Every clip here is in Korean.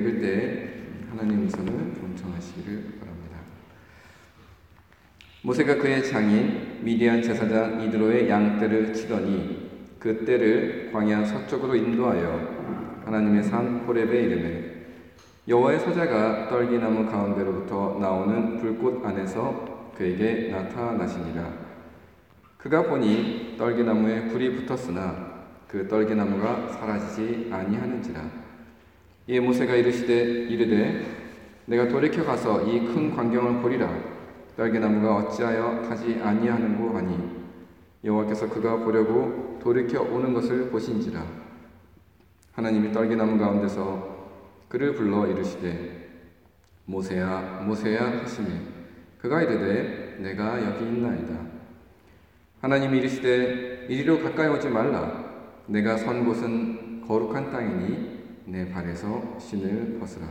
읽을 때 하나님 우선을 본청하시기를 바랍니다. 모세가 그의 장인 미디안 제사장 이드로의 양떼를 치더니 그 떼를 광야 서쪽으로 인도하여 하나님의 산 호렙에 이르매 여호와의 사자가 떨기나무 가운데로부터 나오는 불꽃 안에서 그에게 나타나시니라 그가 보니 떨기나무에 불이 붙었으나 그 떨기나무가 사라지지 아니하는지라 이에 모세가 이르시되 이르되 내가 돌이켜 가서 이 큰 광경을 보리라. 딸기나무가 어찌하여 타지 아니하는고 하니 여호와께서 그가 보려고 돌이켜 오는 것을 보신지라. 하나님이 딸기나무 가운데서 그를 불러 이르시되 모세야 모세야 하시니 그가 이르되 내가 여기 있나이다. 하나님이 이르시되 이리로 가까이 오지 말라. 내가 선 곳은 거룩한 땅이니 내 발에서 신을 벗으라.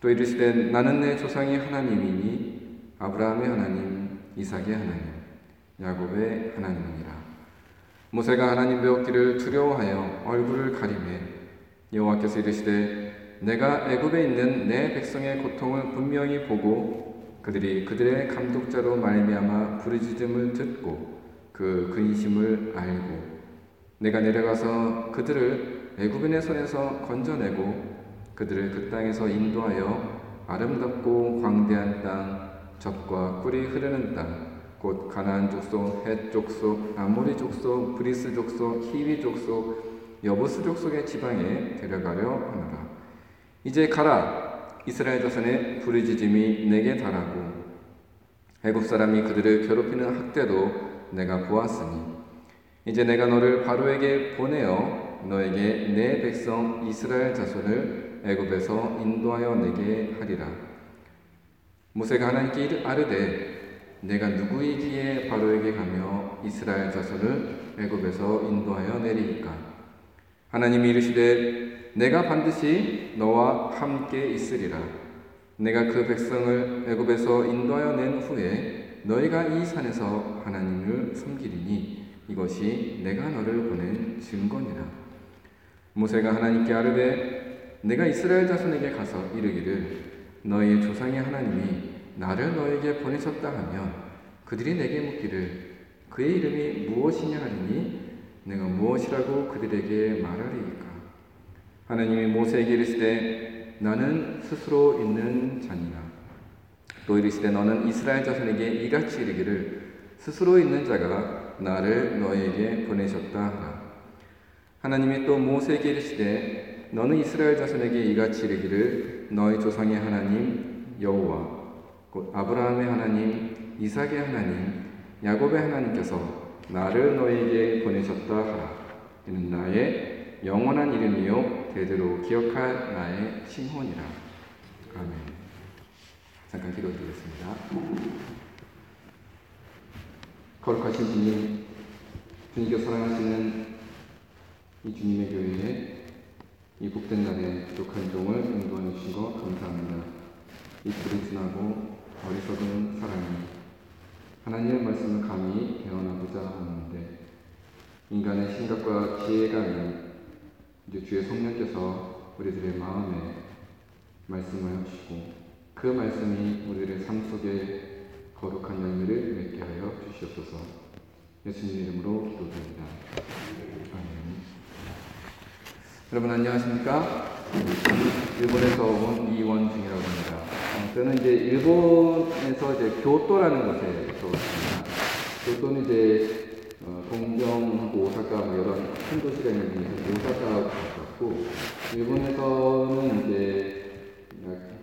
또 이르시되 나는 내 조상의 하나님이니 아브라함의 하나님, 이삭의 하나님, 야곱의 하나님이니라. 모세가 하나님 배웠기를 두려워하여 얼굴을 가리매 여호와께서 이르시되 내가 애굽에 있는 내 백성의 고통을 분명히 보고 그들이 그들의 감독자로 말미암아 부르짖음을 듣고 그 근심을 알고 내가 내려가서 그들을 애굽인의 손에서 건져내고 그들을 그 땅에서 인도하여 아름답고 광대한 땅, 젖과 꿀이 흐르는 땅, 곧 가나안 족속, 헷 족속, 아모리 족속, 브리스 족속, 히비 족속, 여부스 족속의 지방에 데려가려 하노라. 이제 가라. 이스라엘 자손의 부르짖음이 내게 달하고 애굽 사람이 그들을 괴롭히는 학대도 내가 보았으니 이제 내가 너를 바로에게 보내어 너에게 내 백성 이스라엘 자손을 애굽에서 인도하여 내게 하리라. 모세가 하나님께 아르되 내가 누구이기에 바로에게 가며 이스라엘 자손을 애굽에서 인도하여 내리니까 하나님이 이르시되 내가 반드시 너와 함께 있으리라. 내가 그 백성을 애굽에서 인도하여 낸 후에 너희가 이 산에서 하나님을 섬기리니 이것이 내가 너를 보낸 증거니라. 모세가 하나님께 아르되 내가 이스라엘 자손에게 가서 이르기를 너희의 조상의 하나님이 나를 너에게 보내셨다 하면 그들이 내게 묻기를 그의 이름이 무엇이냐 하리니 내가 무엇이라고 그들에게 말하리이까? 하나님이 모세에게 이르시되 나는 스스로 있는 자니라. 또 이르시되 너는 이스라엘 자손에게 이같이 이르기를 스스로 있는 자가 나를 너에게 보내셨다 하라 하나님이 또 모세에게 이르시되 너는 이스라엘 자손에게 이같이 이르기를 너희 조상의 하나님 여호와 곧 아브라함의 하나님 이삭의 하나님 야곱의 하나님께서 나를 너에게 보내셨다 하라. 이는 나의 영원한 이름이요 대대로 기억할 나의 칭혼이라. 아멘. 잠깐 기도드리겠습니다. 거룩하신 주님 주님께 사랑하시는 이 주님의 교회에 이 복된 날에 부족한 종을 인도해 주신 것 감사합니다. 이 부르진하고 어리석은 사람이 하나님의 말씀을 감히 대언하고자 하는데 인간의 심각과 아닌 이제 주의 성령께서 우리들의 마음에 말씀을 주시고 그 말씀이 우리들의 삶 속에 거룩한 열매를 맺게 하여 주시옵소서 예수님 이름으로 기도드립니다. 여러분 안녕하십니까? 일본에서 온 이원중이라고 합니다. 어, 저는 이제 일본에서 이제 교토라는 곳에 있습니다. 교토는 이제 어, 동경하고 오사카 뭐 여러 큰 도시가 있는 중에서 오사카가 가깝고 일본에서는 이제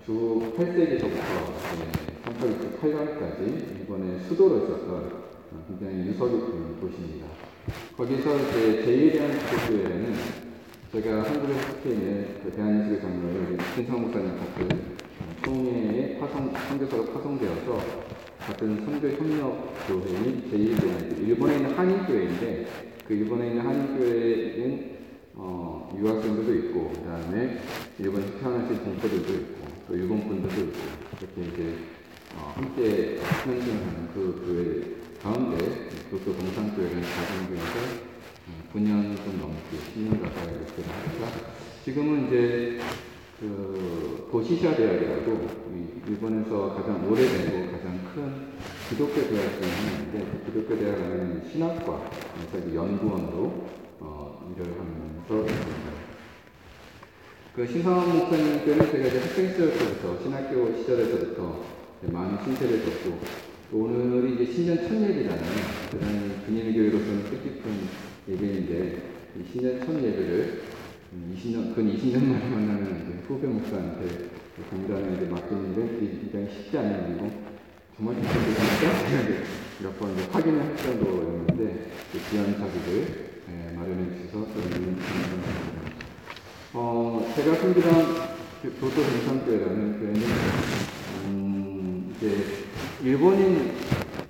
주 8세기서부터 1868년까지 일본의 수도로 있었던 어, 굉장히 유서 깊은 도시입니다. 거기서 이제 제일이라는 기독교회는 제가 속해 있는 그 대한민국의 장로를 신성 목사님 같은 총회에 파송, 선교사로 파송되어서 같은 선교협력교회인 제1교회, 일본에 있는 한인교회인데 그 일본에 있는 한인교회는 어, 유학생들도 있고, 그 다음에 일본에서 태어나신 동포들도 있고, 또 일본 분들도 있고, 이렇게 이제 어, 함께 현신하는 그 교회 가운데 교토 동산교회는 가정교회에서 9년 지금은 이제 그 도시샤 대학이라고 이 일본에서 가장 오래되고 가장 큰 기독교 대학 중에 하나인데 그 기독교 대학 안에는 신학과에서 연구원으로 어, 일을 하면서 있습니다. 그 신성한 목사님 때는 제가 이제 학생 시절 때부터 신학교 시절에서부터 많은 신세를 졌고 또 오늘이 이제 신년 첫 예배잖아요. 대단히 분일교회로서는 뜻깊은 예배인데 이 신년 첫 예배를 음, 20년 근 20년 만에 만나는 후배 목사한테 공단을 이제 맡기는 게 굉장히 쉽지 않은 일이고 정말 괜찮겠습니까? 몇번 확인을 할 정도 였는데 그 귀한 자리를 예, 마련해 주셔서 저는 감사합니다. 어, 제가 섬기던 그 교도 동산교회라는 교회는, 음, 이제, 일본인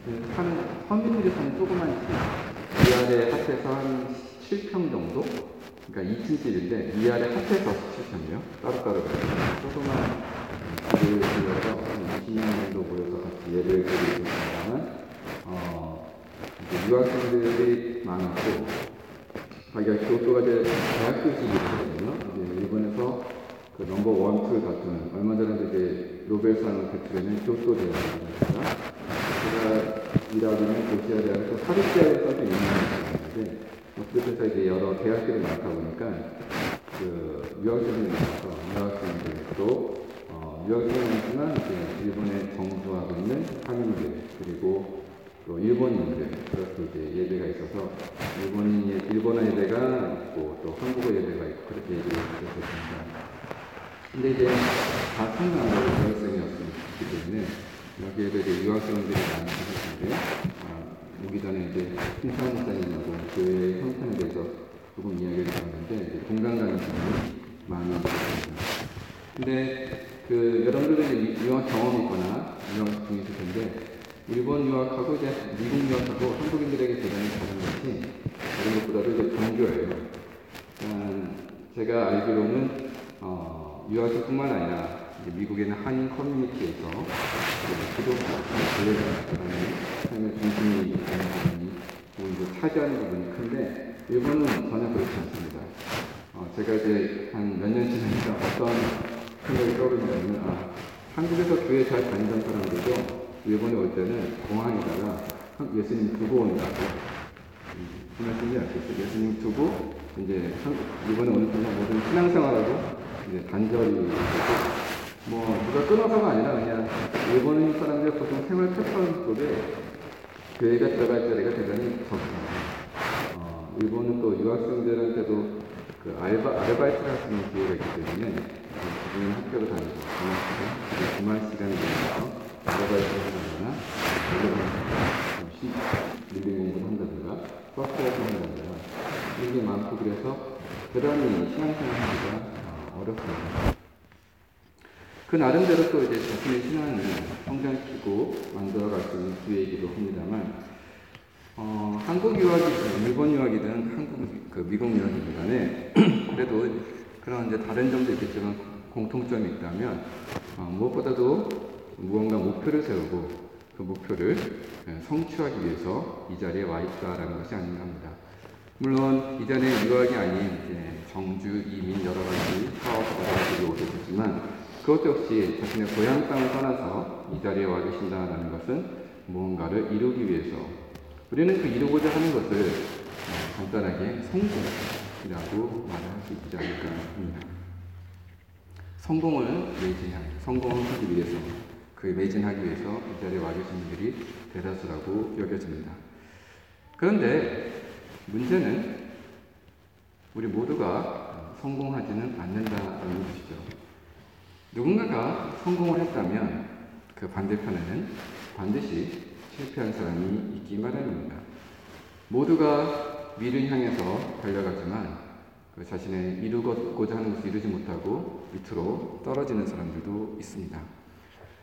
그 사는, 서민들이 사는 조그만 집, 위아래 합해서 한 7평 정도? 그러니까 2층 집인데, 위아래 합해서 17평이요. 따로따로. 조그만 집을 한 20명 정도 모여서 같이 예배를 드리고 있습니다만, 어, 이제 유학생들이 많았고, 자기가 교토가 이제 대학교식이거든요. 이제 일본에서 그 넘버 원, 투를 다투는 얼마 전에도 이제 노벨상을 배출하는 교토 대학입니다. 제가 일하고 있는 도시아 대학에서 사립 대학에서도 유명한 대학인데 어쨌든 이제 여러 대학들이 많다 보니까 그 유학생들이 많아서 유학생들도 어, 유학생이지만 이제 일본에 정주하고 있는 한인들 그리고 또 일본인들 그렇게 이제 예배가 있어서 일본인 예, 일본어 예배가 있고 또 한국어 예배가 있고 그렇게 예배를 드렸습니다. 근데 이제 다 청소년들 유학생이었기 때문에 여기에도 이제 유학생들이 많이 계셨는데 아, 오기 전에 이제 신상 목사님하고 교회 형편에 대해서 조금 이야기를 들었는데 이제 공감 가는 분이 많이 있습니다. 근데 그 여러분들도 이제 유학 경험이 있거나 유학 있을 텐데 일본 유학하고 이제 미국 유학하고 한국인들에게 대단히 다른 것이 다른 것보다도 이제 종교예요. 음, 제가 알기로는 어, 유학생뿐만 아니라 미국에는 한인 커뮤니티에서 기독교, 그다음에 삶의 중심 차지하는 부분이 큰데 일본은 전혀 그렇지 않습니다. 어, 제가 이제 한 몇 년 지나니까 어떤 생각이 떠오르냐면 아, 한국에서 교회 잘 다니던 사람들도 일본에 올 때는 공항에다가 한- 예수님 두고 온다고 음, 그 말씀이 아시겠어요? 예수님 두고 이제 한- 일본에 오는 동안 모든 신앙생활하고 이제 단절이 뭐 누가 끊어서가 아니라 그냥 일본인 사람들 보통 생활 패턴 속에 교회가 들어갈 자리가 대단히 적습니다. 어, 일본은 또 유학생들한테도 그 알바, 아르바이트를 할 수 있는 기회가 있기 때문에 지금 학교를 다니고 주말 시간, 주말 시간에 대해서 아르바이트를 한다거나 아니면 밀리 공부를 한다든가 소프트웨어를 한다든가 이런 게 많고 그래서 대단히 신앙생활 하기가 어, 어렵습니다. 그 나름대로 또 이제 자신의 신앙을 성장시키고 만들어갈 수 있는 기회이기도 합니다만 어, 한국 유학이든 일본 유학이든 한국 그 미국 유학이든 간에 그래도 그런 이제 다른 점도 있겠지만 공통점이 있다면 어, 무엇보다도 무언가 목표를 세우고 그 목표를 예, 성취하기 위해서 이 자리에 와 있다라는 것이 아닌가 합니다. 물론 이전에 유학이 아닌 이제 정주, 이민 여러 가지 사업 여러 가지를 오게 됐지만 그것도 역시 자신의 고향 땅을 떠나서 이 자리에 와 계신다는 것은 무언가를 이루기 위해서 우리는 그 이루고자 하는 것을 어, 간단하게 성공이라고 말을 할수 있지 않을까 합니다. 성공을 매진하기, 성공을 하기 위해서 그 매진하기 위해서 이 자리에 와 계신 분들이 대다수라고 여겨집니다. 그런데 문제는 우리 모두가 성공하지는 않는다는 것이죠. 누군가가 성공을 했다면 그 반대편에는 반드시 실패한 사람이 있기 마련입니다. 모두가 위를 향해서 달려가지만 그 자신의 이루고자 하는 것을 이루지 못하고 밑으로 떨어지는 사람들도 있습니다.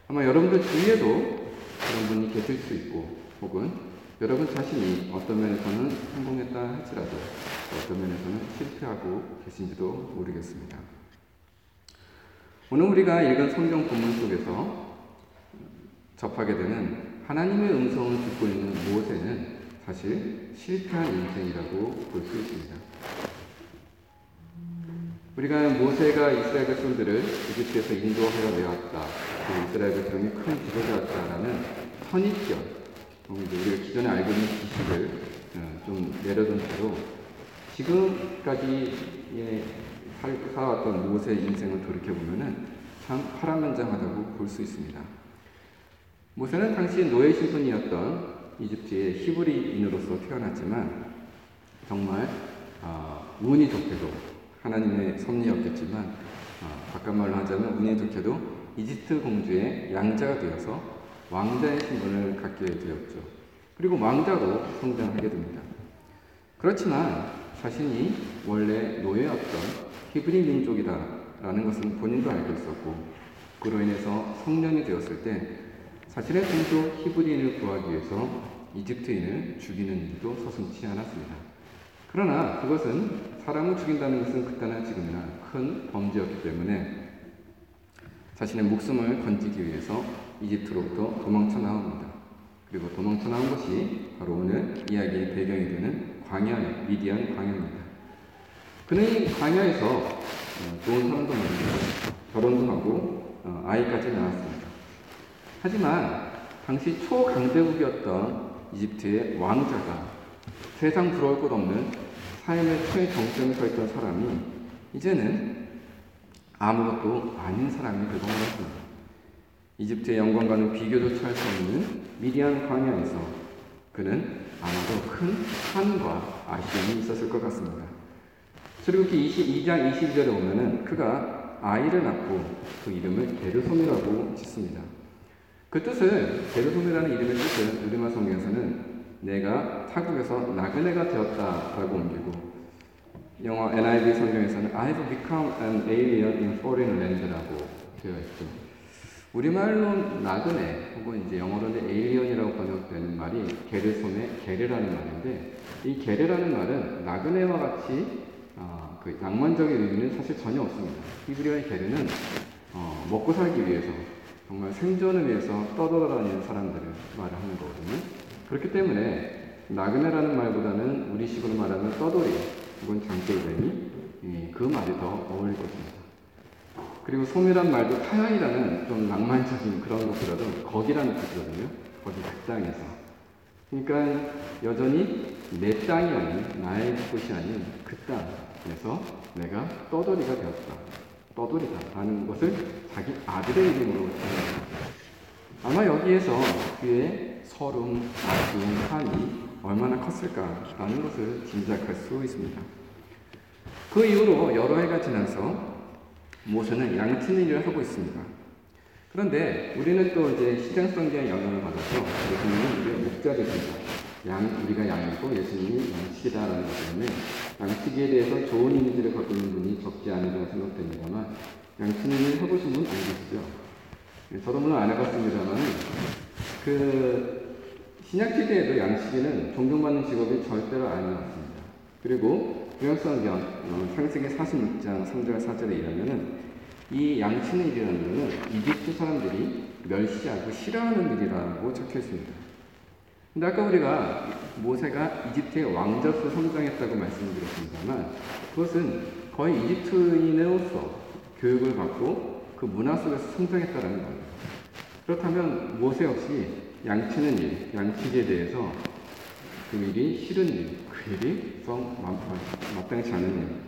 아마 여러분들 주위에도 그런 분이 계실 수 있고 혹은 여러분 자신이 어떤 면에서는 성공했다 할지라도 어떤 면에서는 실패하고 계신지도 모르겠습니다. 오늘 우리가 읽은 성경 본문 속에서 접하게 되는 하나님의 음성을 듣고 있는 모세는 사실 실패한 인생이라고 볼 수 있습니다. 우리가 모세가 이스라엘 백성들을 이집트에서 인도하여 내왔다. 그 이스라엘 백성이 큰 지도자였다라는 선입견, 우리가 기존에 알고 있는 지식을 어, 좀 내려둔 채로 지금까지 예, 살- 살아왔던 모세의 인생을 돌이켜 보면은 참 파란만장하다고 볼 수 있습니다. 모세는 당시 노예 신분이었던 이집트의 히브리인으로서 태어났지만 정말 아, 운이 좋게도 하나님의 섭리였겠지만 아, 바깥말로 하자면 운이 좋게도 이집트 공주의 양자가 되어서 왕자의 신분을 갖게 되었죠. 그리고 왕자로 성장하게 됩니다. 그렇지만 자신이 원래 노예였던 히브리 민족이다라는 것은 본인도 알고 있었고 그로 인해서 성년이 되었을 때 자신의 동족 히브리인을 구하기 위해서 이집트인을 죽이는 일도 서슴지 않았습니다. 그러나 그것은 사람을 죽인다는 것은 그때나 지금이나 큰 범죄였기 때문에 자신의 목숨을 건지기 위해서 이집트로부터 도망쳐 나옵니다. 그리고 도망쳐 나온 것이 바로 오늘 이야기의 배경이 되는 광야의 미디안 광야입니다. 그는 이 광야에서 어, 좋은 사람도 만나고 결혼도 하고 어, 아이까지 낳았습니다. 하지만 당시 초강대국이었던 이집트의 왕자가 세상 부러울 것 없는 삶의 최정점에 서 있던 사람이 이제는 아무것도 아닌 사람이 되고 말았습니다. 이집트의 영광과는 비교조차 할 수 없는 미디안 광야에서 그는 아마도 큰 한과 아쉬움이 있었을 것 같습니다. 출애굽기 22장 22절에 보면은 그가 아이를 낳고 그 이름을 게르솜이라고 짓습니다. 그 뜻은 게르솜이라는 이름의 뜻은 우리말 성경에서는 내가 타국에서 나그네가 되었다라고 옮기고 영어 NIV 성경에서는 I've become an alien in foreign land라고 되어 있죠. 우리말로 나그네 혹은 이제 영어로는 에일리언이라고 번역되는 말이 게르솜의 게르라는 말인데 이 게르라는 말은 나그네와 같이 어, 그 낭만적인 의미는 사실 전혀 없습니다. 히브리어의 게르는 어, 먹고 살기 위해서 정말 생존을 위해서 떠돌아다니는 사람들을 말하는 거거든요. 그렇기 때문에 나그네라는 말보다는 우리식으로 말하면 떠돌이 혹은 장돌뱀이 예, 그 말이 더 어울릴 것입니다. 그리고 솜이란 말도 타양이라는 좀 낭만적인 그런 것보다도 거기라는 뜻이거든요. 거기 그 땅에서. 그러니까 여전히 내 땅이 아닌 나의 곳이 아닌 그 땅 에서 내가 떠돌이가 되었다. 떠돌이다라는 것을 자기 아들의 이름으로 정합니다. 아마 여기에서 그의 서름, 아쉬움, 한이 얼마나 컸을까라는 것을 짐작할 수 있습니다. 그 이후로 여러 해가 지나서 모세는 양치는 일을 하고 있습니다. 그런데 우리는 또 이제 시장성경의 영향을 받아서 우리의 목자들입니다. 양, 우리가 양이고 예수님이 양치기다라는 것 때문에 양치기에 대해서 좋은 이미지를 갖고 있는 분이 적지 않으리라 생각됩니다만 양치는 일 해보신 분안 계시죠? 네, 저도 물론 안 해봤습니다만 그 신약시대에도 양치기는 존경받는 직업이 절대로 아니었습니다. 그리고 구약성경 어, 창세기 46장 3절 4절에 의하면은 이 양치는 일이라는 것은 이집트 사람들이 멸시하고 싫어하는 일이라고 적혀 있습니다. 근데 아까 우리가 모세가 이집트의 왕자로 성장했다고 말씀드렸습니다만 그것은 거의 이집트인으로서 교육을 받고 그 문화 속에서 성장했다는 겁니다. 그렇다면 모세 역시 양치는 일, 양치기에 대해서 그 일이 싫은 일, 그 일이 성 마- 마땅치 않은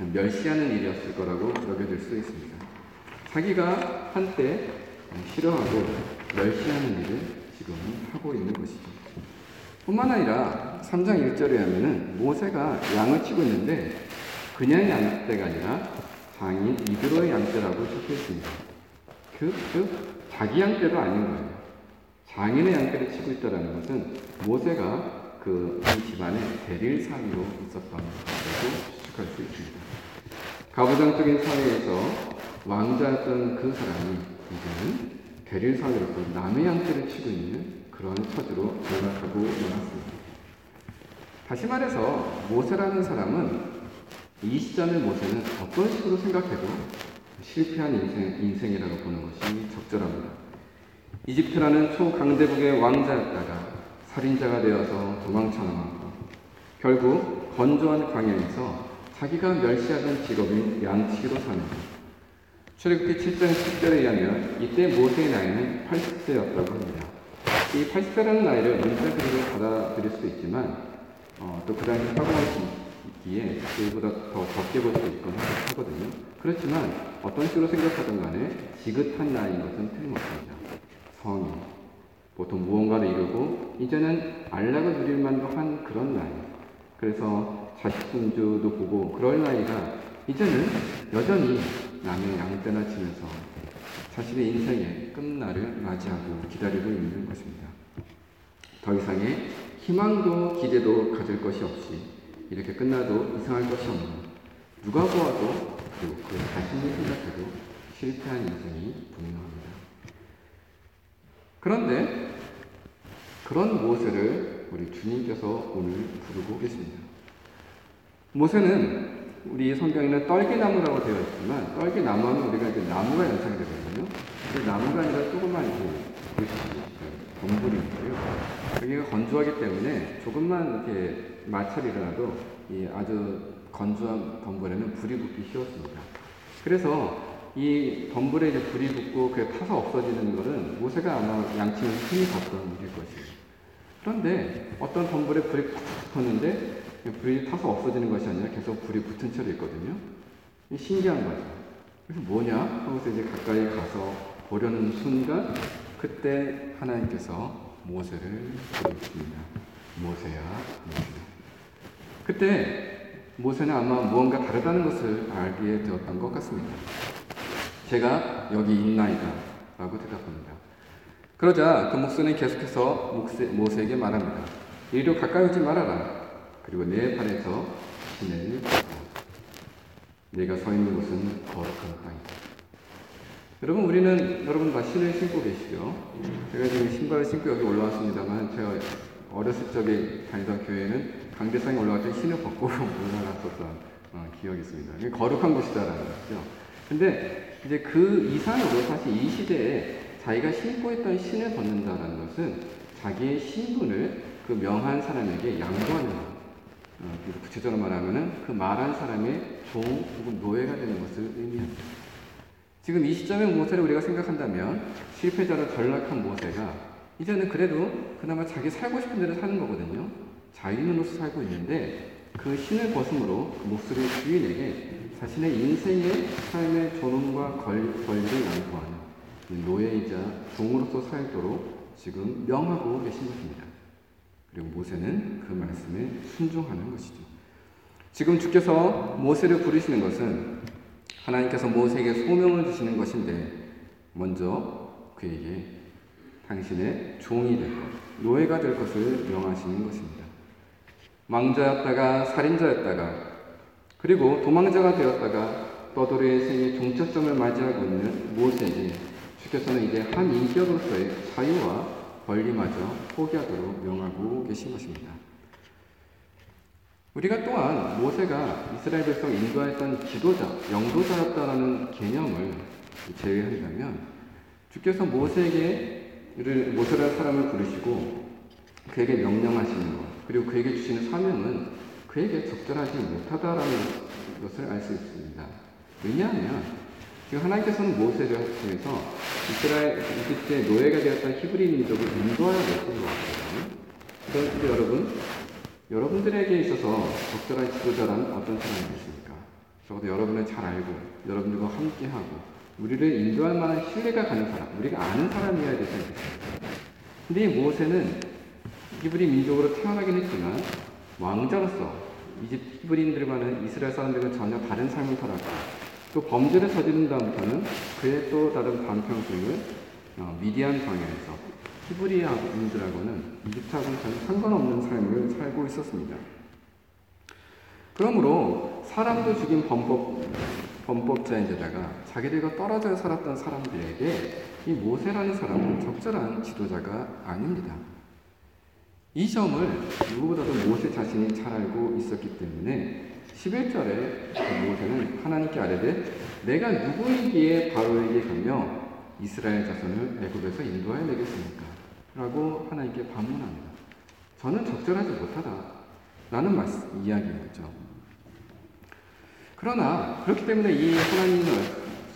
일, 멸시하는 일이었을 거라고 여겨질 수 있습니다. 자기가 한때 싫어하고 멸시하는 일을 지금 하고 있는 것이죠. 뿐만 아니라 3장 1절에 하면은 모세가 양을 치고 있는데 그냥 양떼가 아니라 장인 이드로의 양떼라고 적혀 있습니다. 그, 그 자기 양떼도 아닌 거예요. 장인의 양떼를 치고 있다는 것은 모세가 그이 집안의 대릴 사위로 있었던 것으로 추측할 수 있습니다. 가부장적인 사회에서 왕자였던 그 사람이 이제는 대릴 사위로서 남의 양떼를 치고 있는 그런 처지로 전락하고 말았습니다. 다시 말해서 모세라는 사람은 이 시점의 모세는 어떤 식으로 생각해도 실패한 인생, 인생이라고 보는 것이 적절합니다. 이집트라는 초강대국의 왕자였다가 살인자가 되어서 도망쳐 나왔고 결국 건조한 광야에서 자기가 멸시하던 직업인 양치기로 사는 것. 출애굽기 7장 10절에 의하면 이때 모세의 나이는 80세였다고 합니다. 이 80세라는 나이를 문자적으로 받아들일 수도 있지만 어, 또그 당시 사고할 수 있기에 그보다 더 적게 볼 수도 있건 하거든요. 그렇지만 어떤 식으로 생각하든 간에 지긋한 나이인 것은 틀림없습니다. 성인, 보통 무언가를 이루고 이제는 안락을 누릴 만도 한 그런 나이. 그래서 자식 손주도 보고 그럴 나이가 이제는 여전히 남의 양떼나 치면서 자신의 인생의 끝날을 맞이하고 기다리고 있는 것입니다. 더 이상의 희망도 기대도 가질 것이 없이 이렇게 끝나도 이상할 것이 없는 누가 보아도 그리고 그 자신이 생각해도 실패한 인생이 분명합니다. 그런데 그런 모세를 우리 주님께서 오늘 부르고 계십니다. 모세는 우리 성경에는 떨기나무라고 되어 있지만 떨기나무 하면 우리가 이제 나무가 연상이 되거든요. 근데 나무가 아니라 조그만 그 덤불인데요. 여기가 건조하기 때문에 조금만 이렇게 마찰이 일어나도 이 아주 건조한 덤불에는 불이 붙기 쉬웠습니다. 그래서 이 덤불에 이제 불이 붙고 그 타서 없어지는 것은 모세가 아마 양치는 힘이 봤던 일일 것이에요. 그런데 어떤 덤불에 불이 팍 붙었는데 불이 타서 없어지는 것이 아니라 계속 불이 붙은 채로 있거든요. 신기한 거죠. 그래서 뭐냐? 하고서 이제 가까이 가서 보려는 순간 그때 하나님께서 모세를 부르십니다. 모세야, 모세야. 그때 모세는 아마 무언가 다르다는 것을 알게 되었던 것 같습니다. 제가 여기 있나이다. 라고 대답합니다. 그러자 그 목수는 계속해서 모세에게 말합니다. 이리로 가까이 오지 말아라. 그리고 내 발에서 신을 벗어. 내가 서 있는 곳은 거룩한 땅이다. 여러분 우리는 여러분 다 신을 신고 계시죠? 제가 지금 신발을 신고 여기 올라왔습니다만 제가 어렸을 적에 다니던 교회는 강대상에 올라갈 때 신을 벗고 올라갔었던 어, 기억이 있습니다. 거룩한 곳이다라는 거죠. 근데 이제 그 이상으로 사실 이 시대에 자기가 신고 있던 신을 벗는다라는 것은 자기의 신분을 그 명한 사람에게 양보하는 어, 구체적으로 말하면은 그 말한 사람의 종 혹은 노예가 되는 것을 의미합니다. 지금 이 시점의 모세를 우리가 생각한다면 실패자로 전락한 모세가 이제는 그래도 그나마 자기 살고 싶은 대로 사는 거거든요. 자유인으로서 살고 있는데 그 신을 벗음으로 그 목소리의 주인에게 자신의 인생의 삶의 존엄과 권리를 양보하는 노예이자 종으로서 살도록 지금 명하고 계신 것입니다. 그리고 모세는 그 말씀에 순종하는 것이죠. 지금 주께서 모세를 부르시는 것은 하나님께서 모세에게 소명을 주시는 것인데 먼저 그에게 당신의 종이 될 것, 노예가 될 것을 명하시는 것입니다. 망자였다가 살인자였다가 그리고 도망자가 되었다가 떠돌이의 생의 종착점을 맞이하고 있는 모세에게 주께서는 이제 한 인격으로서의 자유와 권리마저 포기하도록 명하고 계신 것입니다. 우리가 또한 모세가 이스라엘 백성 인도했던 지도자, 영도자였다라는 개념을 제외한다면 주께서 모세에게 모세라는 사람을 부르시고 그에게 명령하시는 것 그리고 그에게 주시는 사명은 그에게 적절하지 못하다라는 것을 알 수 있습니다. 왜냐하면 하나님께서는 모세를 통해서 이스라엘 이집트의 노예가 되었던 히브리 민족을 인도하여 내신 것같거든요 그런데 여러분, 여러분들에게 있어서 적절한 지도자란 어떤 사람이겠습니까? 적어도 여러분을 잘 알고 여러분들과 함께하고 우리를 인도할 만한 신뢰가 가는 사람, 우리가 아는 사람이어야 되지 않겠습니까? 근데 이 모세는 히브리 민족으로 태어나긴 했지만 왕자로서 이집 히브리인들과는 이스라엘 사람들과 전혀 다른 삶을 살았고 또 범죄를 저지른 다음부터는 그의 또 다른 반평생을 어, 미디안 방향에서 히브리인들하고는 이집트하고는 상관없는 삶을 살고 있었습니다. 그러므로 사람도 죽인 범법, 범법자인데다가 자기들과 떨어져 살았던 사람들에게 이 모세라는 사람은 적절한 지도자가 아닙니다. 이 점을 누구보다도 모세 자신이 잘 알고 있었기 때문에 11절에 그 모세는 하나님께 아뢰되 내가 누구이기에 바로에게 가며 이스라엘 자손을 애굽에서 인도하여 내겠습니까? 라고 하나님께 반문합니다. 저는 적절하지 못하다. 라는 거죠. 그러나 그렇기 때문에 이 하나님의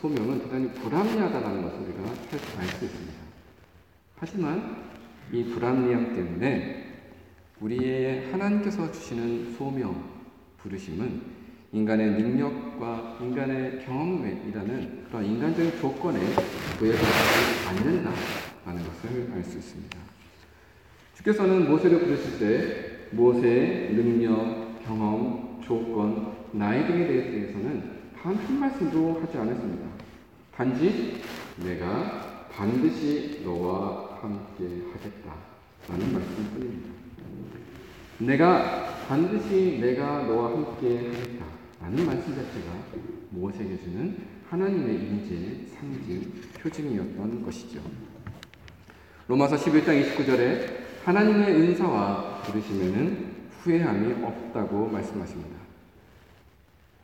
소명은 대단히 불합리하다는 것을 우리가 알 수 있습니다. 하지만 이 불합리함 때문에 우리의 하나님께서 주시는 소명, 부르심은 인간의 능력과 인간의 경험이라는 그런 인간적인 조건에 구애받지 않는다라는 것을 알 수 있습니다. 주께서는 모세를 부르실 때 모세의 능력, 경험, 조건, 나이 등에 대해서는 단 한 말씀도 하지 않았습니다. 단지 내가 반드시 너와 함께 하겠다라는 말씀뿐입니다. 내가 반드시 내가 너와 함께 하겠다 라는 말씀 자체가 모세에게 주는 하나님의 임재의 상징, 표징이었던 것이죠. 로마서 11장 29절에 하나님의 은사와 부르시면은 후회함이 없다고 말씀하십니다.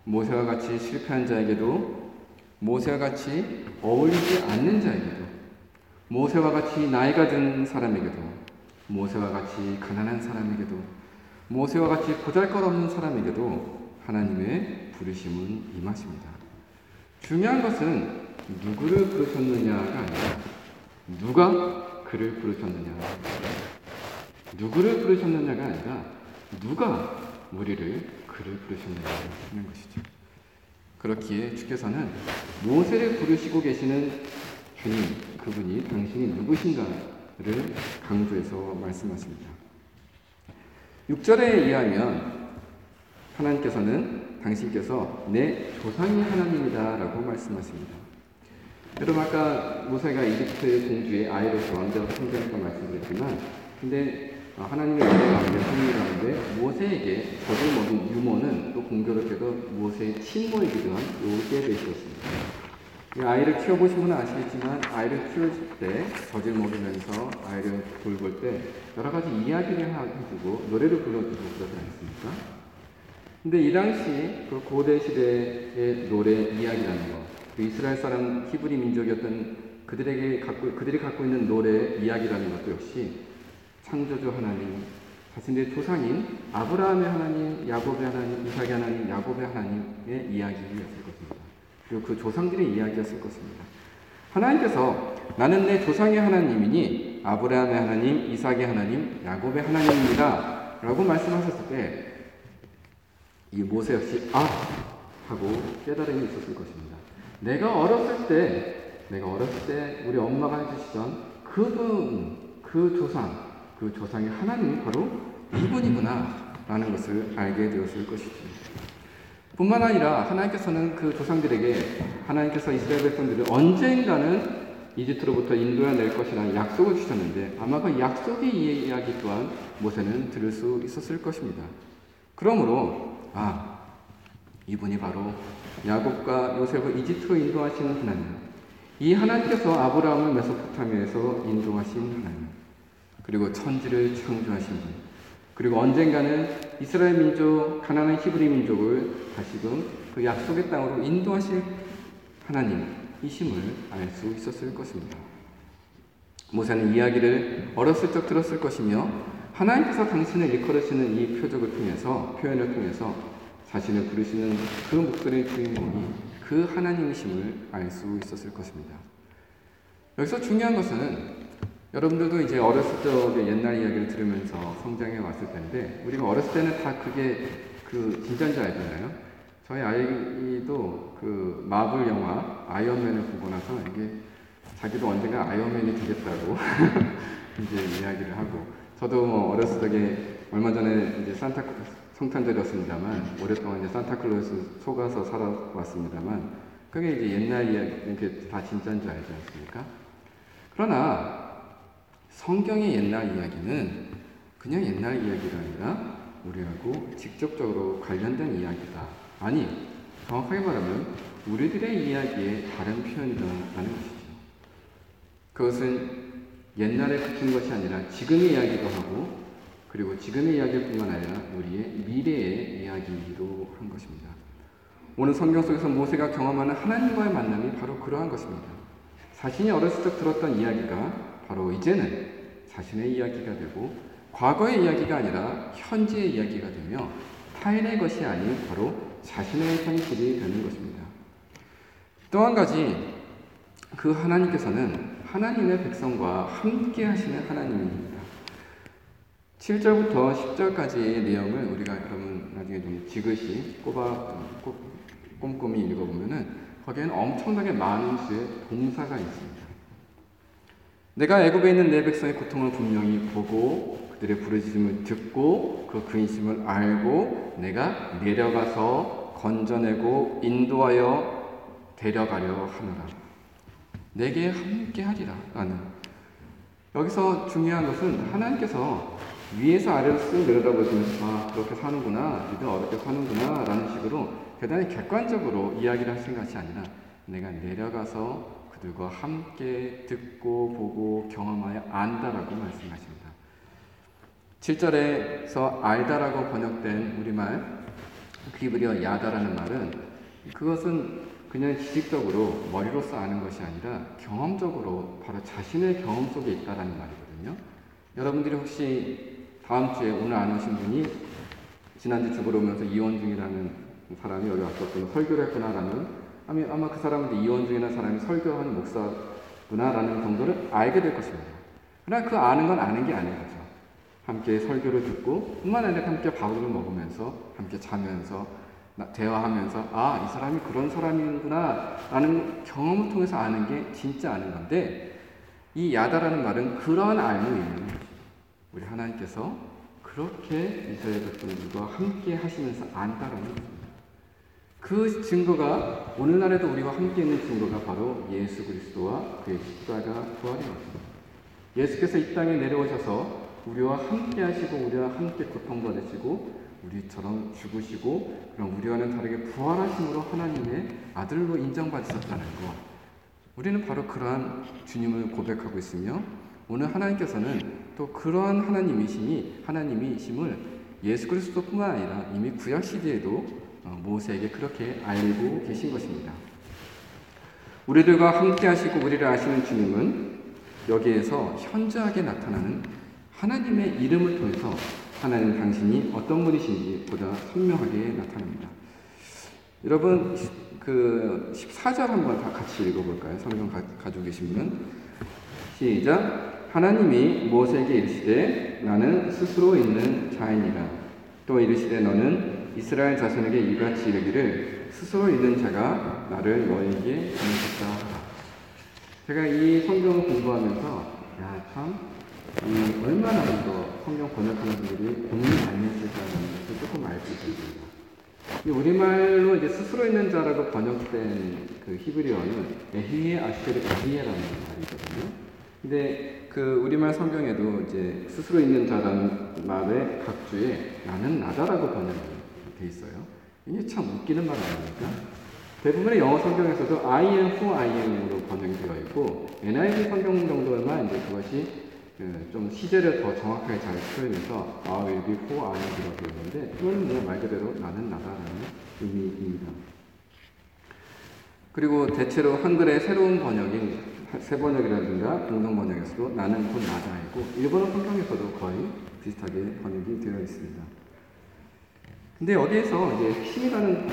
모세와 같이 실패한 자에게도 모세와 같이 어울리지 않는 자에게도 모세와 같이 나이가 든 사람에게도 모세와 같이 가난한 사람에게도 모세와 같이 보잘것없는 사람에게도 하나님의 부르심은 임하십니다. 중요한 것은 누구를 부르셨느냐가 아니라 누가 그를 부르셨느냐. 누구를 부르셨느냐가 아니라 누가 우리를 그를 부르셨느냐 하는 것이죠. 그렇기에 주께서는 모세를 부르시고 계시는 주님, 그분이 당신이 누구신가를 강조해서 말씀하십니다. 6절에 의하면 하나님께서는 당신께서 내 조상이 하나님이다 라고 말씀하십니다. 여러분 아까 모세가 이집트 공주의 아이로서 왕자로 성전했다 말씀드렸지만 근데 하나님의 은혜 가운데 성령 가운데 모세에게 젖을 먹인 유모는 또 공교롭게도 모세의 친모이기도 한 요셉에 있었습니다. 이 아이를 키워보신 분은 아시겠지만 아이를 키울 때 젖을 먹이면서 아이를 돌볼 때 여러 가지 이야기를 해주고 노래를 불러주고 그러지 않습니까? 근데 이 당시 그 고대 시대의 노래 이야기라는 것, 그 이스라엘 사람 히브리 민족이었던 그들에게 갖고 그들이 갖고 있는 노래 이야기라는 것도 역시 창조주 하나님, 자신들의 조상인 아브라함의 하나님, 야곱의 하나님, 이삭의 하나님, 야곱의 하나님의 이야기였을 것입니다. 그리고 그 조상들의 이야기였을 것입니다. 하나님께서 나는 내 조상의 하나님이니 아브라함의 하나님, 이삭의 하나님, 야곱의 하나님입니다. 라고 말씀하셨을 때 이 모세 역시 아 하고 깨달음이 있었을 것입니다. 내가 어렸을 때 내가 어렸을 때 우리 엄마가 해주시던 그분 그 조상 그 조상의 하나님이 바로 이분이구나 라는 것을 알게 되었을 것이죠. 뿐만 아니라 하나님께서는 그 조상들에게 하나님께서 이스라엘 백성들을 언젠가는 이집트로부터 인도해 낼 것이라는 약속을 주셨는데 아마 그 약속의 이야기 또한 모세는 들을 수 있었을 것입니다. 그러므로 아 이분이 바로 야곱과 요셉을 이집트로 인도하시는 하나님. 이 하나님께서 아브라함을 메소포타미아에서 인도하신 하나님. 그리고 천지를 창조하신 분 그리고 언젠가는 이스라엘 민족, 가나안 히브리 민족을 다시금 그 약속의 땅으로 인도하실 하나님이심을 알 수 있었을 것입니다. 모세는 이야기를 어렸을 적 들었을 것이며 하나님께서 당신을 일컬으시는 이 표적을 통해서 표현을 통해서 자신을 부르시는 그 목소리의 주인공이 그 하나님이심을 알 수 있었을 것입니다. 여기서 중요한 것은 여러분들도 이제 어렸을 적에 옛날 이야기를 들으면서 성장해 왔을 텐데 우리가 어렸을 때는 다 그게 그 진짜인 줄 알잖아요. 저희 아이도 그 마블 영화 아이언맨을 보고 나서 이게 자기도 언젠가 아이언맨이 되겠다고 이제 이야기를 하고 저도 뭐 어렸을 적에 얼마 전에 이제 산타 성탄절이었습니다만 오랫동안 이제 산타클로스 속아서 살아왔습니다만 그게 이제 옛날 이야기 이렇게 다 진짜인 줄 알지 않습니까? 그러나 성경의 옛날 이야기는 그냥 옛날 이야기가 아니라 우리하고 직접적으로 관련된 이야기다. 아니, 정확하게 말하면 우리들의 이야기의 다른 표현이라는 것이죠. 그것은 옛날에 그친 것이 아니라 지금의 이야기도 하고 그리고 지금의 이야기뿐만 아니라 우리의 미래의 이야기로 한 것입니다. 오늘 성경 속에서 모세가 경험하는 하나님과의 만남이 바로 그러한 것입니다. 자신이 어렸을 적 들었던 이야기가 바로 이제는 자신의 이야기가 되고 과거의 이야기가 아니라 현재의 이야기가 되며 타인의 것이 아닌 바로 자신의 현실이 되는 것입니다. 또 한 가지 그 하나님께서는 하나님의 백성과 함께 하시는 하나님입니다. 7절부터 10절까지의 내용을 우리가 여러분 나중에 좀 지그시 꼽아 꼼꼼히 읽어보면은 거기에는 엄청나게 많은 수의 동사가 있습니다. 내가 애굽에 있는 내 백성의 고통을 분명히 보고 그들의 부르짖음을 듣고 그 근심을 알고 내가 내려가서 건져내고 인도하여 데려가려 하노라. 내게 함께 하리라. 라는. 여기서 중요한 것은 하나님께서 위에서 아래로 쓱 내려다보시면서 아, 그렇게 사는구나. 니들 어렵게 사는구나. 라는 식으로 대단히 객관적으로 이야기를 하시는 것이 아니라 내가 내려가서 그들과 함께 듣고 보고 경험하여 안다라고 말씀하십니다. 7절에서 알다라고 번역된 우리말 비브리어 야다라는 말은 그것은 그냥 지식적으로 머리로서 아는 것이 아니라 경험적으로 바로 자신의 경험 속에 있다라는 말이거든요. 여러분들이 혹시 다음 주에 오늘 안 오신 분이 지난주 죽으러 오면서 이원 중이라는 사람이 여기 왔었거나 설교를 했구나라는 아마 그 사람한테 이원 중이라는 사람이 설교하는 목사구나라는 정도를 알게 될 것입니다. 그러나 그 아는 건 아는 게 아닌 거죠. 함께 설교를 듣고 뿐만 아니라 함께 밥을 먹으면서 함께 자면서 대화하면서 아, 이 사람이 그런 사람이구나 라는 경험을 통해서 아는 게 진짜 아는 건데 이 야다라는 말은 그러한 알고 있는 우리 하나님께서 그렇게 이스라엘 백성들과 함께 하시면서 안다라는 것입니다. 그 증거가 오늘날에도 우리와 함께 있는 증거가 바로 예수 그리스도와 그의 십자가 부활인 것입니다. 예수께서 이 땅에 내려오셔서 우리와 함께 하시고 우리와 함께 고통받으시고 우리처럼 죽으시고 그럼 우리와는 다르게 부활하심으로 하나님의 아들로 인정받으셨다는 것. 우리는 바로 그러한 주님을 고백하고 있으며 오늘 하나님께서는 또 그러한 하나님이심이 하나님이심을 예수 그리스도뿐만 아니라 이미 구약 시대에도 어, 모세에게 그렇게 알고 계신 것입니다. 우리들과 함께 하시고 우리를 아시는 주님은 여기에서 현저하게 나타나는 하나님의 이름을 통해서 하나님 당신이 어떤 분이신지 보다 선명하게 나타납니다. 여러분 그 14절 한번 다 같이 읽어볼까요? 성경 가, 가지고 계신 분은 시작 하나님이 모세에게 이르시되 나는 스스로 있는 자이니라 또 이르시되 너는 이스라엘 자손에게 이같이 이르기를 스스로 있는 자가 나를 너에게 보내셨다 제가 이 성경을 공부하면서 야참 이 얼마나 더 성경 번역하는 분들이 고민이 많이 했을까라는 것을 조금 알 수 있습니다. 우리말로 이제 스스로 있는 자라고 번역된 그 히브리어는 에히에 아시테르 에히에라는 말이거든요. 근데 그 우리말 성경에도 이제 스스로 있는 자라는 말의 각주에 나는 나다라고 번역 이돼 있어요. 이게 참 웃기는 말 아닙니까? 대부분의 영어 성경에서도 I am who I am으로 번역이 되어 있고 NIV 성경 정도만 이제 그것이 그 좀 시제를 더 정확하게 잘 표현해서 I will be who I am이라고 했는데 이건 그냥 말 그대로 나는 나다라는 의미입니다. 그리고 대체로 한글의 새로운 번역인 새 번역이라든가 공동 번역에서도 나는 곧 나다이고 일본어 성경에서도 거의 비슷하게 번역이 되어 있습니다. 근데 여기에서 이제 핵심이라는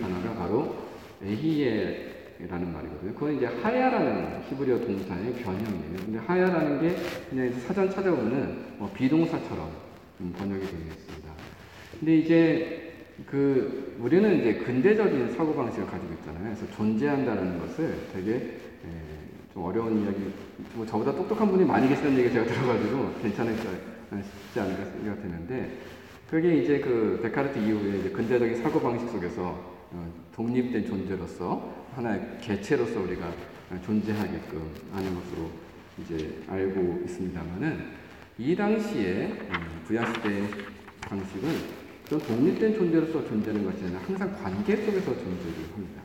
단어가 바로 에히에 라는 말이거든요. 그건 이제 하야라는 히브리어 동사의 변형이에요. 근데 하야라는 게 그냥 사전 찾아보면 뭐 비동사처럼 번역이 되어 있습니다. 근데 이제 그 우리는 이제 근대적인 사고 방식을 가지고 있잖아요. 그래서 존재한다는 것을 되게 좀 어려운 이야기, 뭐 저보다 똑똑한 분이 많이 계시는 얘기 제가 들어가지고 괜찮을지 않을까 생각 되는데 그게 이제 그 데카르트 이후에 이제 근대적인 사고 방식 속에서 어, 독립된 존재로서 하나의 개체로서 우리가 존재하게끔 하는 것으로 이제 알고 있습니다만은 이 당시에 음, 부야 시대 방식은 좀 독립된 존재로서 존재하는 것이 아니라 항상 관계 속에서 존재를 합니다.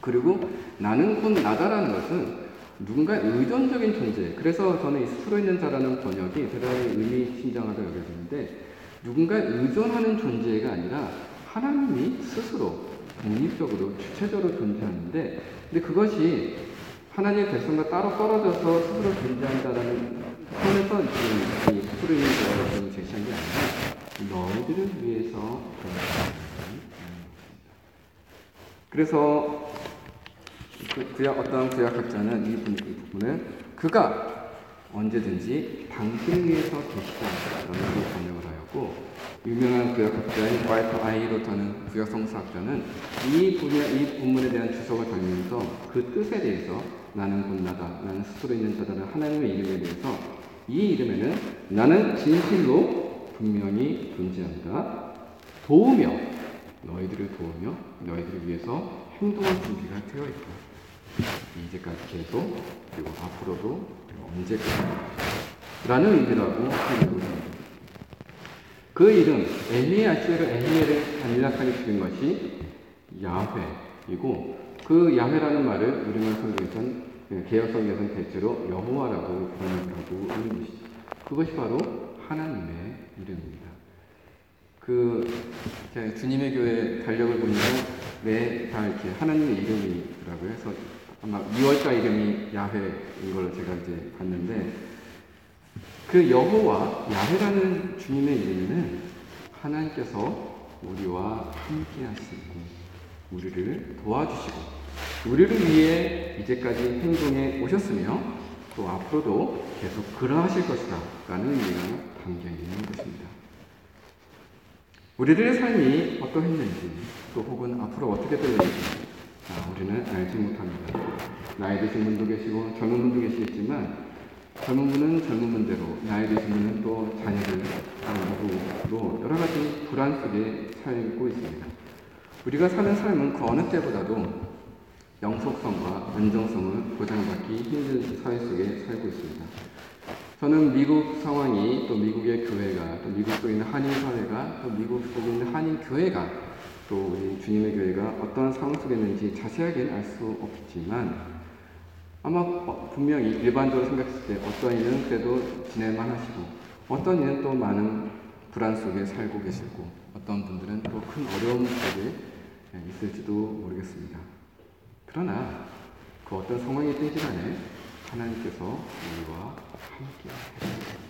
그리고 나는 곧 나다라는 것은 누군가 의존적인 존재. 그래서 저는 이 스스로 있는 자라는 번역이 대단히 의미심장하다 여겨지는데 누군가 의존하는 존재가 아니라 하나님이 스스로 독립적으로 주체적으로 존재하는데 근데 그것이 하나님의 백성과 따로 떨어져서 스스로 존재한다는 선에서 이 스스로 있는 자를 제시한 게 아니라 너희들을 위해서 그래서 그 구약 어떤 구약학자는 이, 부- 이 부분을 그가 언제든지 당신을 위해서 계시다라는 걸 번역을 하였고 유명한 구약학자인 와이터 아이로터는 구약 성서학자는 이 분야 이 본문에 대한 주석을 달면서 그 뜻에 대해서 나는 곧 나다 나는 스스로 있는 자다는 하나님의 이름에 대해서 이 이름에는 나는 진실로 분명히 존재한다. 도우며 너희들을 도우며 너희들을 위해서 행동할 준비가 되어 있다. 이제까지 계속 그리고 앞으로도 언제까지? 라는 의미라고 생각을 합니다. 그 이름 엘리의 아시에로 엘리에를 단락하게 줄인 것이 야훼이고 그 야훼라는 말을 우리말 성경에선 예, 개혁 성경에선 대체로 여호와라고 있는 것이죠. 그것이 바로 하나님의 이름입니다. 그 주님의 교회 달력을 보니까 매달 이렇게 하나님의 이름이더라고요. 그래서 아마 2월달 이름이 야훼인 걸로 제가 이제 봤는데 그 여호와 야훼라는 주님의 이름은 하나님께서 우리와 함께 하시고 우리를 도와주시고 우리를 위해 이제까지 행동해 오셨으며 또 앞으로도 계속 그러하실 것이다 라는 의미가 담겨 있는 것입니다. 우리들의 삶이 어떠했는지 또 혹은 앞으로 어떻게 될는지 아, 우리는 알지 못합니다. 나이 드신 분도 계시고 젊은 분도 계시겠지만 젊은 분은 젊은 분대로 나이 드신 분은 또 자녀를 두고 여러 가지 불안 속에 살고 있습니다. 우리가 사는 삶은 그 어느 때보다도 영속성과 안정성을 보장받기 힘든 사회 속에 살고 있습니다. 저는 미국 상황이 또 미국의 교회가 또 미국 속에 있는 한인 사회가 또 미국 속에 있는 한인 교회가 또 우리 주님의 교회가 어떠한 상황 속에 있는지 자세하게는 알 수 없지만 아마 어, 분명히 일반적으로 생각했을 때 어떤 이는 그래도 지낼만 하시고 어떤 이는 또 많은 불안 속에 살고 계시고 어떤 분들은 또 큰 어려움 속에 있을지도 모르겠습니다. 그러나 그 어떤 상황이 있든지 간에 하나님께서 우리와 함께 하십니다.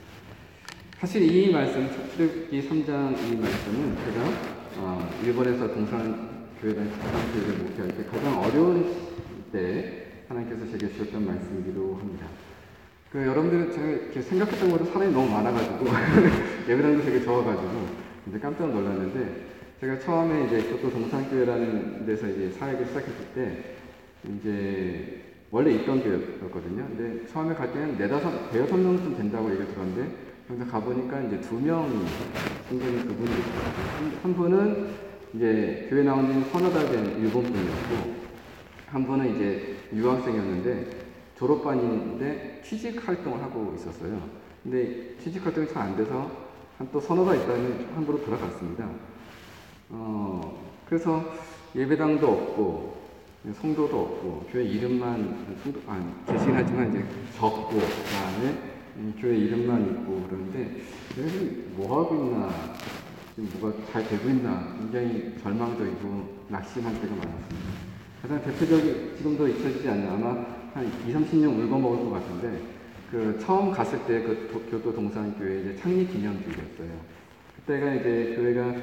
사실 이 말씀, 출애굽기 3장 이 말씀은 제가 어, 일본에서 동산 교회단 동산 교회를 목회할 때 가장 어려운 때 하나님께서 제게 주셨던 말씀이기도 합니다. 그 여러분들 제가 이렇게 생각했던 것보다 사람이 너무 많아가지고 예배당도 되게 적어가지고 이제 깜짝 놀랐는데 제가 처음에 이제 교토 동산교회라는 데서 이제 사역을 시작했을 때 이제 원래 있던 교회였거든요. 근데 처음에 갈 때는 네다섯, 대여섯 명쯤 된다고 얘기를 들었는데, 근데 가보니까 이제 두 명이, 신경이 두 분이. 한, 한 분은 이제 교회 나온 지 서너 달 된 일본 분이었고, 한 분은 이제 유학생이었는데, 졸업반인데 취직 활동을 하고 있었어요. 근데 취직 활동이 잘 안 돼서 한 또 서너 달 있다는 한국으로 돌아갔습니다. 어, 그래서 예배당도 없고, 성도도 없고 교회 이름만 성도 아 계시긴 하지만 이제 적고 그다음에 교회 이름만 있고 그러는데 뭐 하고 있나 지금 뭐가 잘 되고 있나 굉장히 절망도 있고 낙심할 때가 많았습니다. 가장 대표적인 지금도 잊혀지지 않는 아마 한 2, 30년 울고 먹을 것 같은데 그 처음 갔을 때 그 교도 동산교회 이제 창립 기념주일이었어요. 그때가 이제 교회가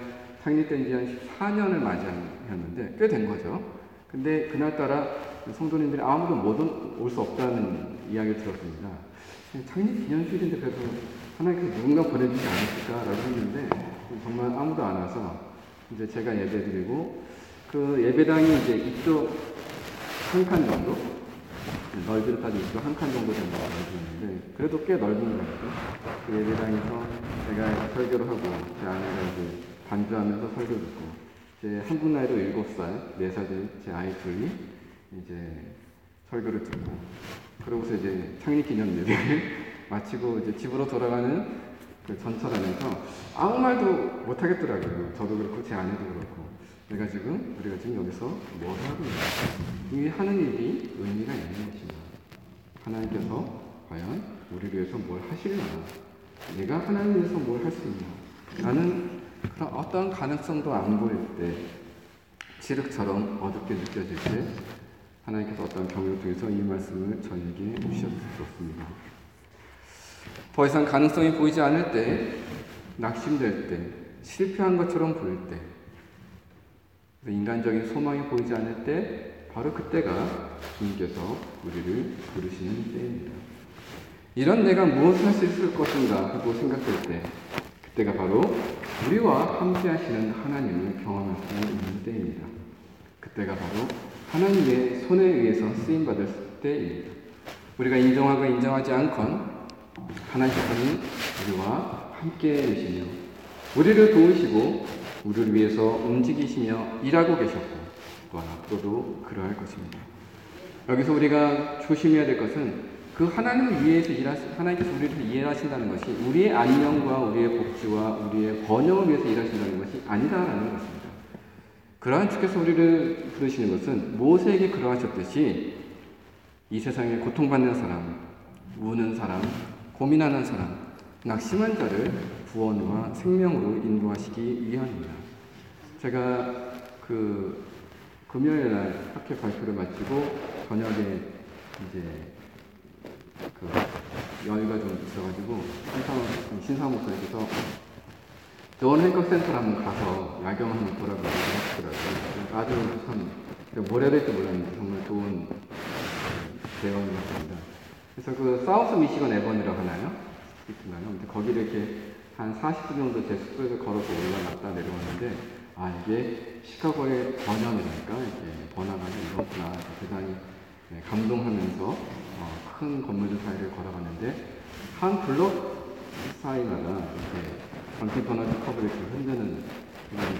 창립된 지 한 14년을 맞이했는데 꽤 된 거죠. 근데 그날따라 성도님들이 아무도 못 올 수 없다는 이야기를 들었습니다. 창립 기념주일인데 그래도 하나님께서 누군가 보내주지 않을까라고 했는데 정말 아무도 안 와서 이제 제가 예배드리고 그 예배당이 이제 이쪽 한 칸 정도 넓이로 따지면 이쪽 한 칸 정도 된다고 알고 그래도 꽤 넓은 거죠. 그 예배당에서 제가 설교를 하고 제 아내가 이제 반주하면서 설교 듣고 제 한국 나이로 7살, 4살 된 제 아이 둘이 이제 설교를 듣고 그러고서 이제 창립 기념 예배를 마치고 이제 집으로 돌아가는 그 전철 안에서 아무 말도 못 하겠더라고요. 저도 그렇고 제 아내도 그렇고. 내가 지금 우리가 지금 여기서 뭘 하고 있나? 이 하는 일이 의미가 있는 것이다. 하나님께서 과연 우리를 위해서 뭘 하실려나? 내가 하나님 위해서 뭘 할 수 있나? 나는 그런 어떤 가능성도 안 보일 때 지륵처럼 어둡게 느껴질 때 하나님께서 어떤 경우를 통해서 이 말씀을 저에게 주셨습니다. 더 이상 가능성이 보이지 않을 때, 낙심될 때, 실패한 것처럼 보일 때, 인간적인 소망이 보이지 않을 때 바로 그때가 주님께서 우리를 부르시는 때입니다. 이런 내가 무엇을 할 수 있을 것인가 하고 생각할 때 그때가 바로 우리와 함께 하시는 하나님을 경험할 수 있는 때입니다. 그때가 바로 하나님의 손에 의해서 쓰임 받을 때입니다. 우리가 인정하고 인정하지 않건 하나님께서는 우리와 함께 계시며 우리를 도우시고 우리를 위해서 움직이시며 일하고 계셨고 또한 앞으로도 그러할 것입니다. 여기서 우리가 조심해야 될 것은 그 하나님을 위해서 일하시, 하나님께서 우리를 이해하신다는 것이 우리의 안녕과 우리의 복지와 우리의 번영을 위해서 일하신다는 것이 아니다라는 것입니다. 그러한 주께서 우리를 부르시는 것은 모세에게 그러하셨듯이 이 세상에 고통받는 사람, 우는 사람, 고민하는 사람, 낙심한 자를 구원과 생명으로 인도하시기 위함입니다. 제가 그 금요일 날 학회 발표를 마치고 저녁에 이제 그 여유가 좀 있어가지고 신사 신사 목사님께서 좋은 행복센터를 한번 가서 야경 한번 보라고 하시더라고요. 아주 참뭘 해야 될지 몰랐는데 정말 좋은 대원이었습니다. 그래서 그 사우스 미시건 에번이라고 하나요? 있나요? 거기를 이렇게 한 40분 정도 제 숙소에서 걸어서 올라갔다 내려왔는데 아 이게 시카고의 번영이랄까 이렇게 번화가가 이렇구나 대단히 네, 감동하면서 어, 큰 건물들 사이를 걸어갔는데 한 블록 사이마다 이렇게 전기 버너지 컵을 이렇게 흔드는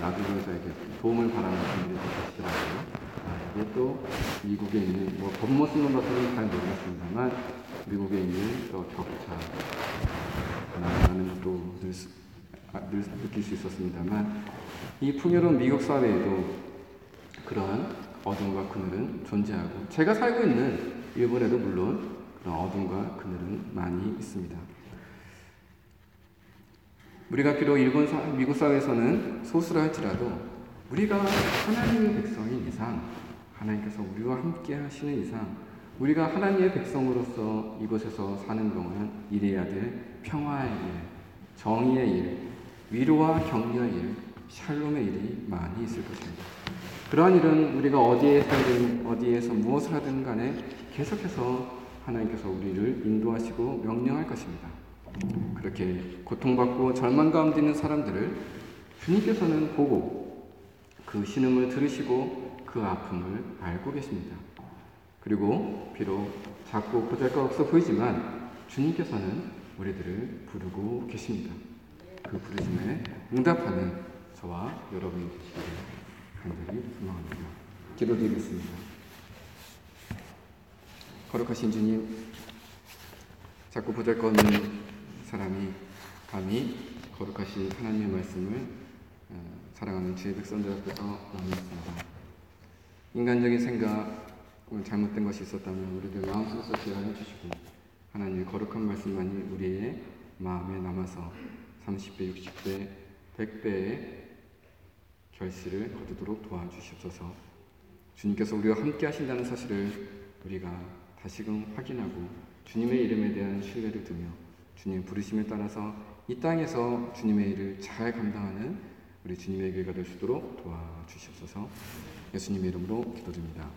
놔두면서 이렇게 도움을 바라는 분들이 계시더라고요. 아, 이게 또 미국에 있는 뭐 겉모습만 봐서는 잘 모르겠습니다만 미국에 있는 또 격차 나라는 것도 늘, 수- 아, 늘 느낄 수 있었습니다만 이 풍요로운 미국 사회에도 그러한 어둠과 그늘은 존재하고 제가 살고 있는 일본에도 물론 그런 어둠과 그늘은 많이 있습니다. 우리가 비록 일본 사, 미국 사회에서는 소수라 할지라도 우리가 하나님의 백성인 이상 하나님께서 우리와 함께 하시는 이상 우리가 하나님의 백성으로서 이곳에서 사는 동안 일해야 될 평화의 일, 정의의 일, 위로와 격려의 일, 샬롬의 일이 많이 있을 것입니다. 그러한 일은 우리가 어디에 살든 어디에서 무엇을 하든 간에 계속해서 하나님께서 우리를 인도하시고 명령할 것입니다. 그렇게 고통받고 절망 가운데 있는 사람들을 주님께서는 보고 그 신음을 들으시고 그 아픔을 알고 계십니다. 그리고 비록 작고 보잘것없어 보이지만 주님께서는 우리들을 부르고 계십니다. 그 부르심에 응답하는 저와 여러분이 되시기를 간절히 소망합니다. 기도드리겠습니다. 거룩하신 주님, 자꾸 보잘것없는 사람이 감히 거룩하신 하나님의 말씀을 어, 사랑하는 주의 백성들 앞에서 나누었습니다. 인간적인 생각을 잘못된 것이 있었다면 우리들 마음속에서 제어해 주시고 하나님의 거룩한 말씀만이 우리의 마음에 남아서 30배, 60배, 100배의 결실을 거두도록 도와주시옵소서. 주님께서 우리와 함께 하신다는 사실을 우리가 다시금 확인하고 주님의 이름에 대한 신뢰를 두며 주님 부르심에 따라서 이 땅에서 주님의 일을 잘 감당하는 우리 주님의 교회가 될 수 있도록 도와주시옵소서. 예수님의 이름으로 기도드립니다.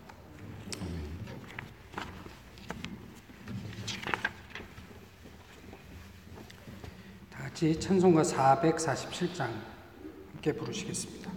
아멘. 같이 찬송가 447장 함께 부르시겠습니다.